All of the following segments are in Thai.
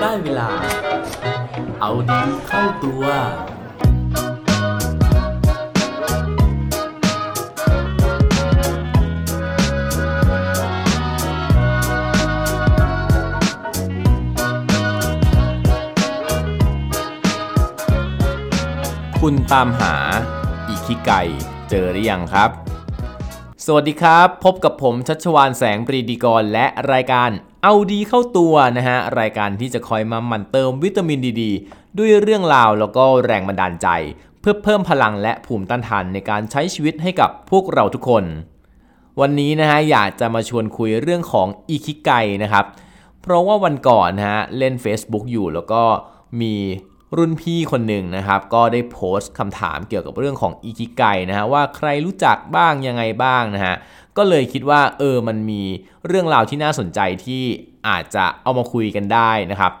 ได้เวลา เอาดีเข้าตัว คุณตามหาอีคิไกเจอหรือยังครับ สวัสดีครับ พบกับผมชัชวานแสงปรีดีกร และรายการเอาดีเข้าตัวนะฮะ รายการที่จะคอยมาหมั่นเติมวิตามินดีดด้วยเรื่องราวแล้วก็แรงบันดาลใจ เพื่อเพิ่มพลังและภูมิต้านทานในการใช้ชีวิตให้กับพวกเราทุกคน วันนี้นะฮะ อยากจะมาชวนคุยเรื่องของอีคิไกนะครับ เพราะว่าวันก่อนนะฮะ เล่น Facebook อยู่แล้วก็มี รุ่นพี่คนหนึ่งนะครับ ก็ได้โพสต์คำถามเกี่ยวกับเรื่องของอีคิไกนะฮะว่าใครรู้จักบ้างยังไงบ้างนะฮะก็เลยคิดว่าเออมันมีเรื่องราวที่น่าสนใจที่อาจจะเอามาคุยกันได้นะครับ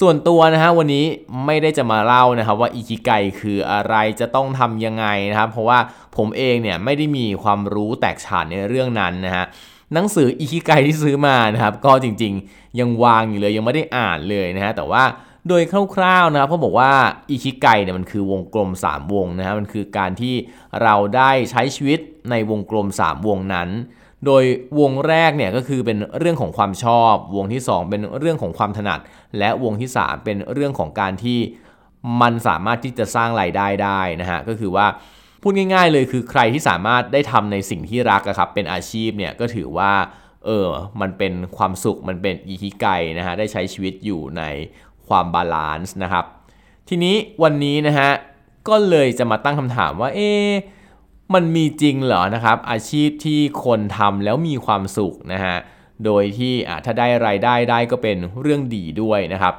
ส่วนตัวนะฮะวันนี้ไม่ได้จะมาเล่านะครับว่าอิคิไกคืออะไรจะต้องทำยังไงนะครับ เพราะว่าผมเองเนี่ยไม่ได้มีความรู้แตกฉานในเรื่องนั้นนะฮะหนังสืออิคิไกที่ซื้อมานะครับ ก็จริงๆ ยังวางอยู่เลยยังไม่ได้อ่านเลยนะฮะแต่ว่า โดยคร่าวๆนะครับเขาบอกว่าอิคิไกเนี่ยมันคือวงกลม 3 วงนะฮะมันคือการที่เราได้ใช้ชีวิตในวงกลม 3 วงนั้น โดยวงแรกเนี่ยก็คือเป็นเรื่องของความชอบ วงที่ 2 เป็นเรื่องของความถนัด และวงที่ 3 เป็นเรื่องของการที่มันสามารถที่จะสร้างรายได้ได้นะฮะก็คือว่าพูดง่าย ๆ เลยคือใครที่สามารถได้ทำในสิ่งที่รักครับเป็นอาชีพเนี่ยก็ถือว่าเออมันเป็นความสุขมันเป็น ikigai นะฮะได้ใช้ชีวิตอยู่ใน ความ balance นะครับ ทีนี้วันนี้นะฮะก็เลยจะมาตั้งคำถามว่าเอ๊มันมีจริงเหรอนะครับ อาชีพที่คนทำแล้วมีความสุขนะฮะโดยที่ถ้าได้รายได้ได้ก็เป็นเรื่องดีด้วยนะครับ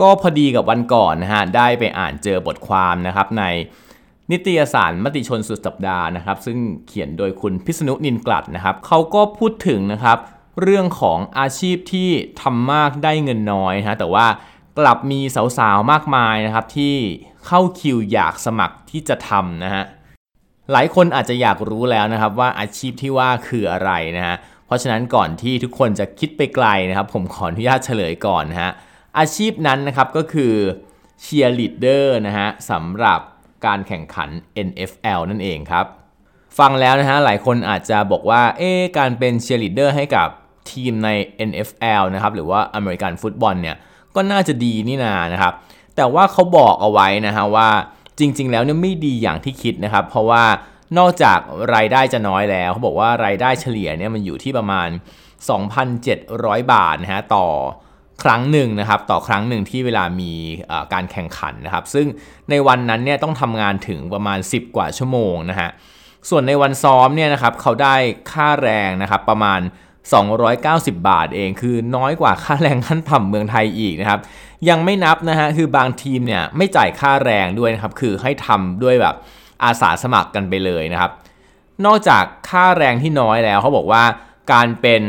ก็พอดีกับวันก่อนนะฮะได้ไปอ่านเจอบทความนะครับในนิตยสารมติชนสุดสัปดาห์นะครับ ซึ่งเขียนโดยคุณพิษณุนินกลัดนะครับเขาก็พูดถึงนะครับ เรื่องของอาชีพที่ทำมากได้เงินน้อยนะแต่ว่า กลับมีสาวๆมากมายนะครับที่เข้าคิวอยากสมัครที่จะทำนะฮะหลายคนอาจจะอยากรู้แล้วนะครับว่าอาชีพที่ว่าคืออะไรนะฮะเพราะฉะนั้นก่อนที่ทุกคนจะคิดไปไกลนะครับ ผมขออนุญาตเฉลยก่อนนะฮะอาชีพนั้นนะครับก็คือเชียร์ลีดเดอร์นะฮะสำหรับการแข่งขัน NFL นั่นเองครับ ฟังแล้วนะฮะหลายคนอาจจะบอกว่าเอ๊การเป็นเชียร์ลีดเดอร์ให้กับทีมใน NFL นะครับหรือว่าอเมริกันฟุตบอลเนี่ย ก็น่าจะดีนี่นานะครับ แต่ว่าเขาบอกเอาไว้นะฮะว่าจริง ๆ แล้วเนี่ยไม่ดีอย่างที่คิดนะครับ เพราะว่านอกจากรายได้จะน้อยแล้วเขาบอกว่ารายได้เฉลี่ยเนี่ยมันอยู่ที่ประมาณ 2,700 บาทนะฮะต่อครั้งหนึ่งนะครับต่อครั้งหนึ่งที่เวลามีการแข่งขันนะครับ ซึ่งในวันนั้นเนี่ยต้องทำงานถึงประมาณ 10 กว่าชั่วโมงนะฮะส่วนในวันซ้อมเนี่ยนะครับเขาได้ค่าแรงนะครับประมาณ 290 บาทเองคือน้อยกว่าค่าแรงขั้นต่ำเมืองไทยอีกนะครับยังไม่นับนะฮะคือบางทีมเนี่ยไม่จ่ายค่าแรงด้วยนะครับคือให้ทำด้วยแบบอาสาสมัครกันไปเลยนะครับ นอกจากค่าแรงที่น้อยแล้วเขาบอกว่าการเป็น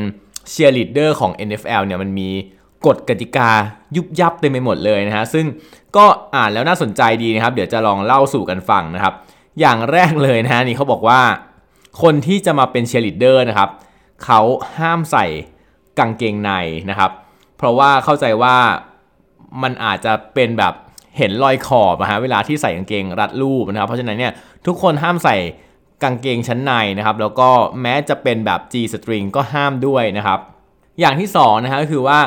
เชียร์ลีดเดอร์ของ NFL เนี่ยมันมีกฎกติกายุบยับเต็มไปหมดเลยนะฮะซึ่งก็อ่านแล้วน่าสนใจดีนะครับ เดี๋ยวจะลองเล่าสู่กันฟังนะครับ อย่างแรกเลยนะฮะนี่เขาบอกว่า คนที่จะมาเป็นเชียร์ลีดเดอร์นะครับ เขาห้ามใส่กางเกงในนะครับ เพราะว่าเข้าใจว่ามันอาจจะเป็นแบบเห็นรอยขอบนะฮะเวลาที่ใส่กางเกงรัดรูปนะครับ เพราะฉะนั้นเนี่ยทุกคนห้ามใส่กางเกงชั้นในนะครับ แล้วก็แม้จะเป็นแบบ G string ก็ห้ามด้วยนะครับ อย่างที่2นะฮะก็คือว่า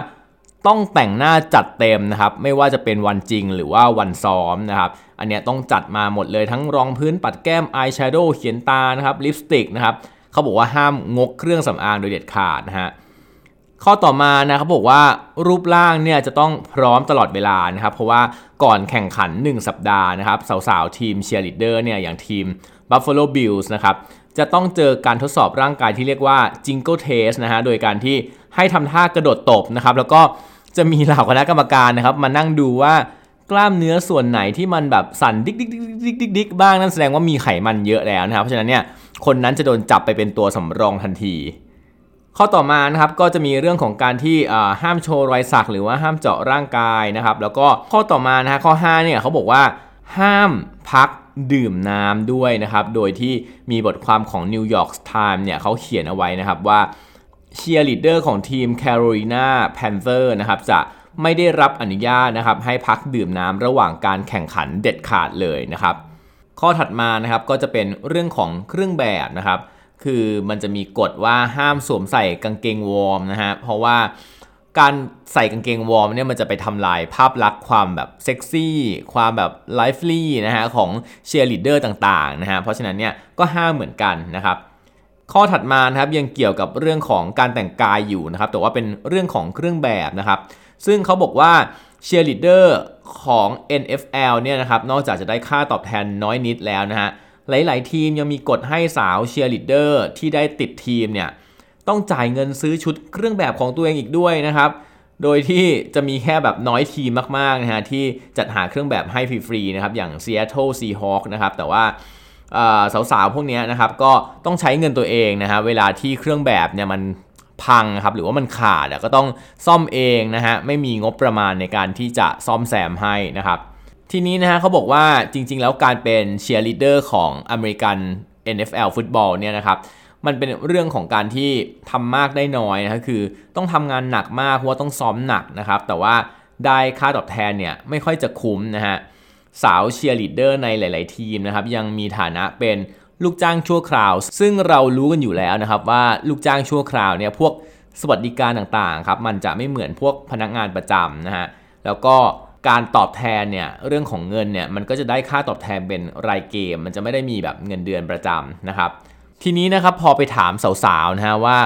ต้องแต่งหน้าจัดเต็มนะครับ ไม่ว่าจะเป็นวันจริงหรือว่าวันซ้อมนะครับ อันนี้ต้องจัดมาหมดเลยทั้งรองพื้นปัดแก้มอายแชโดว์เขียนตานะครับลิปสติกนะครับ เขาบอกว่าห้ามงกเครื่องสำอางโดยเด็ดขาดนะฮะข้อต่อมานะเขาบอกว่ารูปร่างเนี่ยจะต้องพร้อมตลอดเวลานะครับเพราะว่าก่อนแข่งขัน 1 สัปดาห์นะครับสาวๆ ทีมเชียร์ลีดเดอร์เนี่ยอย่างทีม Buffalo Bills นะครับจะต้องเจอการทดสอบร่างกายที่เรียกว่า Jiggle Test นะฮะโดยการที่ให้ทำท่ากระโดดตบนะครับแล้วก็จะมีเหล่าคณะกรรมการนะครับมานั่งดูว่า กล้ามเนื้อส่วนไหนที่มันแบบสั่นดิ๊กดิ๊กดิ๊กดิ๊กดิ๊กดิ๊กบ้างนั่นแสดงว่ามีไขมันเยอะแล้วนะครับเพราะฉะนั้นเนี่ยคนนั้นจะโดนจับไปเป็นตัวสำรองทันที ข้อต่อมานะครับก็จะมีเรื่องของการที่ห้ามโชว์รอยสักหรือว่าห้ามเจาะร่างกายนะครับ แล้วก็ข้อต่อมานะฮะข้อ5เนี่ยเขาบอกว่าห้ามพักดื่มน้ำด้วยนะครับ โดยที่มีบทความของ New York Times เนี่ยเขาเขียนเอาไว้นะครับว่าเชียร์ลีดเดอร์ของทีม Carolina Panther นะครับจะ ไม่ได้รับอนุญาตนะครับให้พักดื่มน้ำระหว่างการแข่งขันเด็ดขาดเลยนะครับ ข้อถัดมานะครับก็จะเป็นเรื่องของเครื่องแบบนะครับ คือมันจะมีกฎว่าห้ามสวมใส่กางเกงวอร์มนะฮะเพราะว่าการใส่กางเกงวอร์มเนี่ยมันจะไปทำลายภาพลักษณ์ความแบบเซ็กซี่ความแบบ lively นะฮะของเชียร์ลีดเดอร์ต่างๆนะฮะเพราะฉะนั้นเนี่ยก็ห้ามเหมือนกันนะครับ ข้อถัดมานะครับยังเกี่ยวกับเรื่องของการแต่งกายอยู่นะครับ แต่ว่าเป็นเรื่องของเครื่องแบบนะครับ ซึ่งเขาบอกว่าเชียร์ลีดเดอร์ของ NFL เนี่ยนะครับนอกจากจะได้ค่าตอบแทนน้อยนิดแล้วนะฮะหลาย ๆ ทีมยังมีกฎให้สาวเชียร์ลีดเดอร์ที่ได้ติดทีมเนี่ยต้องจ่ายเงินซื้อชุดเครื่องแบบของตัวเองอีกด้วยนะครับ โดยที่จะมีแค่แบบน้อยทีมมาก ๆ นะฮะที่จัดหาเครื่องแบบให้ฟรี ๆ นะครับ อย่าง Seattle Seahawks นะครับแต่ว่าสาว ๆ พวกนี้นะครับก็ต้องใช้เงินตัวเองนะฮะเวลาที่เครื่องแบบเนี่ยมัน พังครับหรือว่ามันขาดก็ต้องซ่อมเองนะฮะไม่มีงบประมาณในการที่จะซ่อมแซมให้นะครับทีนี้นะฮะเขาบอกว่าจริง ๆ แล้วการเป็นเชียร์ลีดเดอร์ของอเมริกัน NFL ฟุตบอลเนี่ยนะครับมันเป็นเรื่องของการที่ทำมากได้น้อยนะคือต้องทำงานหนักมากเพราะว่าต้องซ้อมหนักนะครับแต่ว่าได้ค่าตอบแทนเนี่ยไม่ค่อยจะคุ้มนะฮะสาวเชียร์ลีดเดอร์ในหลาย ๆ ทีมนะครับยังมีฐานะเป็น ลูกจ้างชั่วคราว ซึ่งเรารู้กันอยู่แล้วนะครับว่าลูกจ้างชั่วคราวเนี่ยพวกสวัสดิการต่างๆครับมันจะไม่เหมือนพวกพนักงานประจำนะฮะแล้วก็การตอบแทนเนี่ยเรื่องของเงินเนี่ยมันก็จะได้ค่าตอบแทนเป็นรายเกม มันจะไม่ได้มีแบบเงินเดือนประจำนะครับ ทีนี้นะครับพอไปถามสาวๆนะฮะว่า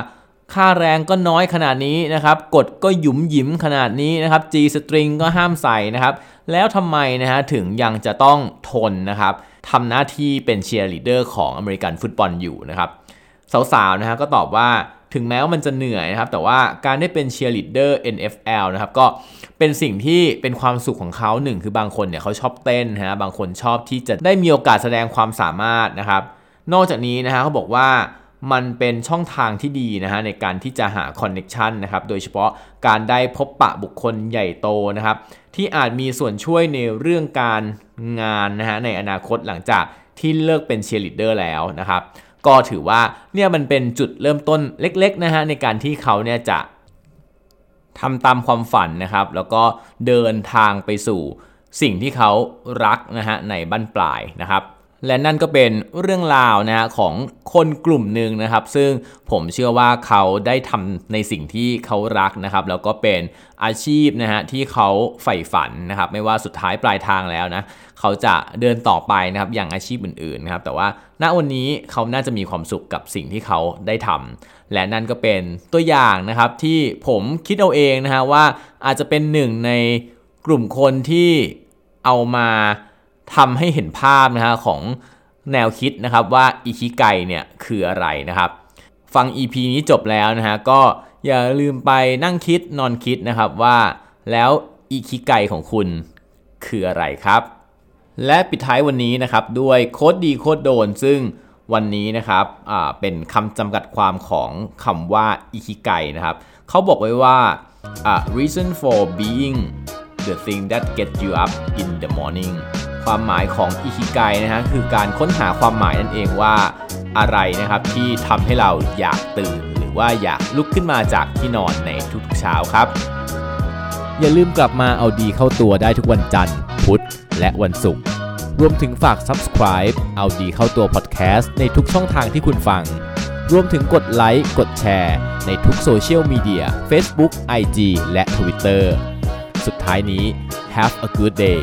ค่าแรงก็น้อยขนาดนี้นะครับกฎก็หยุมหยิมขนาดนี้นะครับ G string ก็ห้ามใส่นะครับ แล้วทำไมนะฮะถึงยังจะต้องทนนะครับ ทำหน้าที่เป็นเชียร์ลีดเดอร์ของอเมริกันฟุตบอลอยู่นะครับสาวๆนะฮะก็ตอบว่าถึงแม้ว่ามันจะเหนื่อยนะครับ แต่ว่าการได้เป็นเชียร์ลีดเดอร์ NFL นะครับ ก็เป็นสิ่งที่เป็นความสุขของเขาหนึ่งคือบางคนเนี่ยเขาชอบเต้นนะบางคนชอบที่จะได้มีโอกาสแสดงความสามารถนะครับ นอกจากนี้นะฮะเขาบอกว่า มันเป็นช่องทางที่ดีนะฮะในการที่จะหา connection นะครับโดยเฉพาะการได้พบปะบุคคลใหญ่โตนะครับที่อาจมีส่วนช่วยในเรื่องการงานนะฮะในอนาคตหลังจากที่เลิกเป็นเชียร์ลีดเดอร์แล้วนะครับก็ถือว่าเนี่ยมันเป็นจุดเริ่มต้นเล็กๆนะฮะในการที่เขาเนี่ยจะทำตามความฝันนะครับ แล้วก็เดินทางไปสู่สิ่งที่เขารักนะฮะในบั้นปลายนะครับ และนั่นก็เป็นเรื่องราวนะของคนกลุ่มหนึ่งนะครับ ซึ่งผมเชื่อว่าเขาได้ทำในสิ่งที่เขารักนะครับ แล้วก็เป็นอาชีพนะฮะที่เขาใฝ่ฝันนะครับ ไม่ว่าสุดท้ายปลายทางแล้วนะเขาจะเดินต่อไปนะครับอย่างอาชีพอื่นๆนะครับ แต่ว่าณวันนี้เขาน่าจะมีความสุขกับสิ่งที่เขาได้ทำและนั่นก็เป็นตัวอย่างนะครับที่ผมคิดเอาเองนะฮะว่าอาจจะเป็นหนึ่งในกลุ่มคนที่เอามา ทำให้เห็นภาพนะฮะของแนวคิดนะครับว่าอิคิไกเนี่ยคืออะไรนะครับ ฟัง EP นี้จบแล้วนะฮะก็อย่าลืมไปนั่งคิดนอนคิดนะครับว่าแล้วอิคิไกของคุณคืออะไรครับ และปิดท้ายวันนี้นะครับด้วยโคดดีโคดโดน ซึ่งวันนี้นะครับเป็นคำจำกัดความของคำว่าอิคิไกนะครับเขาบอกไว้ว่า reason for being the thing that gets you up in the morning ความหมายของอิคิไกนะฮะคือการค้นหาความหมายนั่นเองว่าอะไรนะครับที่ทำให้เราอยากตื่น หรือว่าอยากลุกขึ้นมาจากที่นอนในทุกๆเช้าครับ อย่าลืมกลับมาเอาดีเข้าตัวได้ทุกวันจันทร์ พุธ และวันศุกร์รวมถึงฝาก subscribe เอาดีเข้าตัว podcast ในทุกช่องทางที่คุณฟัง รวมถึงกดไลค์ กดแชร์ ในทุกโซเชียลมีเดีย Facebook, IG และ Twitter สุดท้ายนี้ have a good day